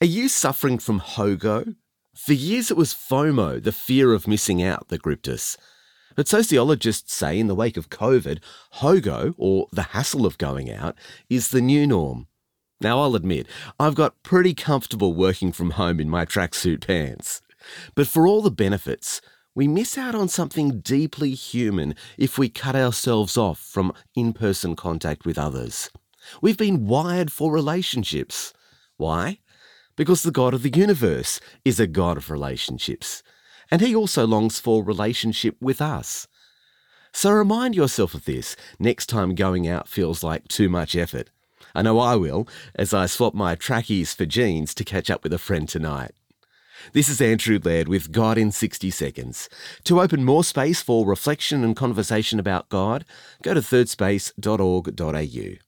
Are you suffering from HOGO? For years it was FOMO, the fear of missing out, that gripped us. But sociologists say in the wake of COVID, HOGO, or the hassle of going out, is the new norm. Now, I'll admit, I've got pretty comfortable working from home in my tracksuit pants. But for all the benefits, we miss out on something deeply human if we cut ourselves off from in person contact with others. We've been wired for relationships. Why? Because the God of the universe is a God of relationships and he also longs for relationship with us. So remind yourself of this next time going out feels like too much effort. I know I will, as I swap my trackies for jeans to catch up with a friend tonight. This is Andrew Laird with God in 60 Seconds. To open more space for reflection and conversation about God, go to thirdspace.org.au.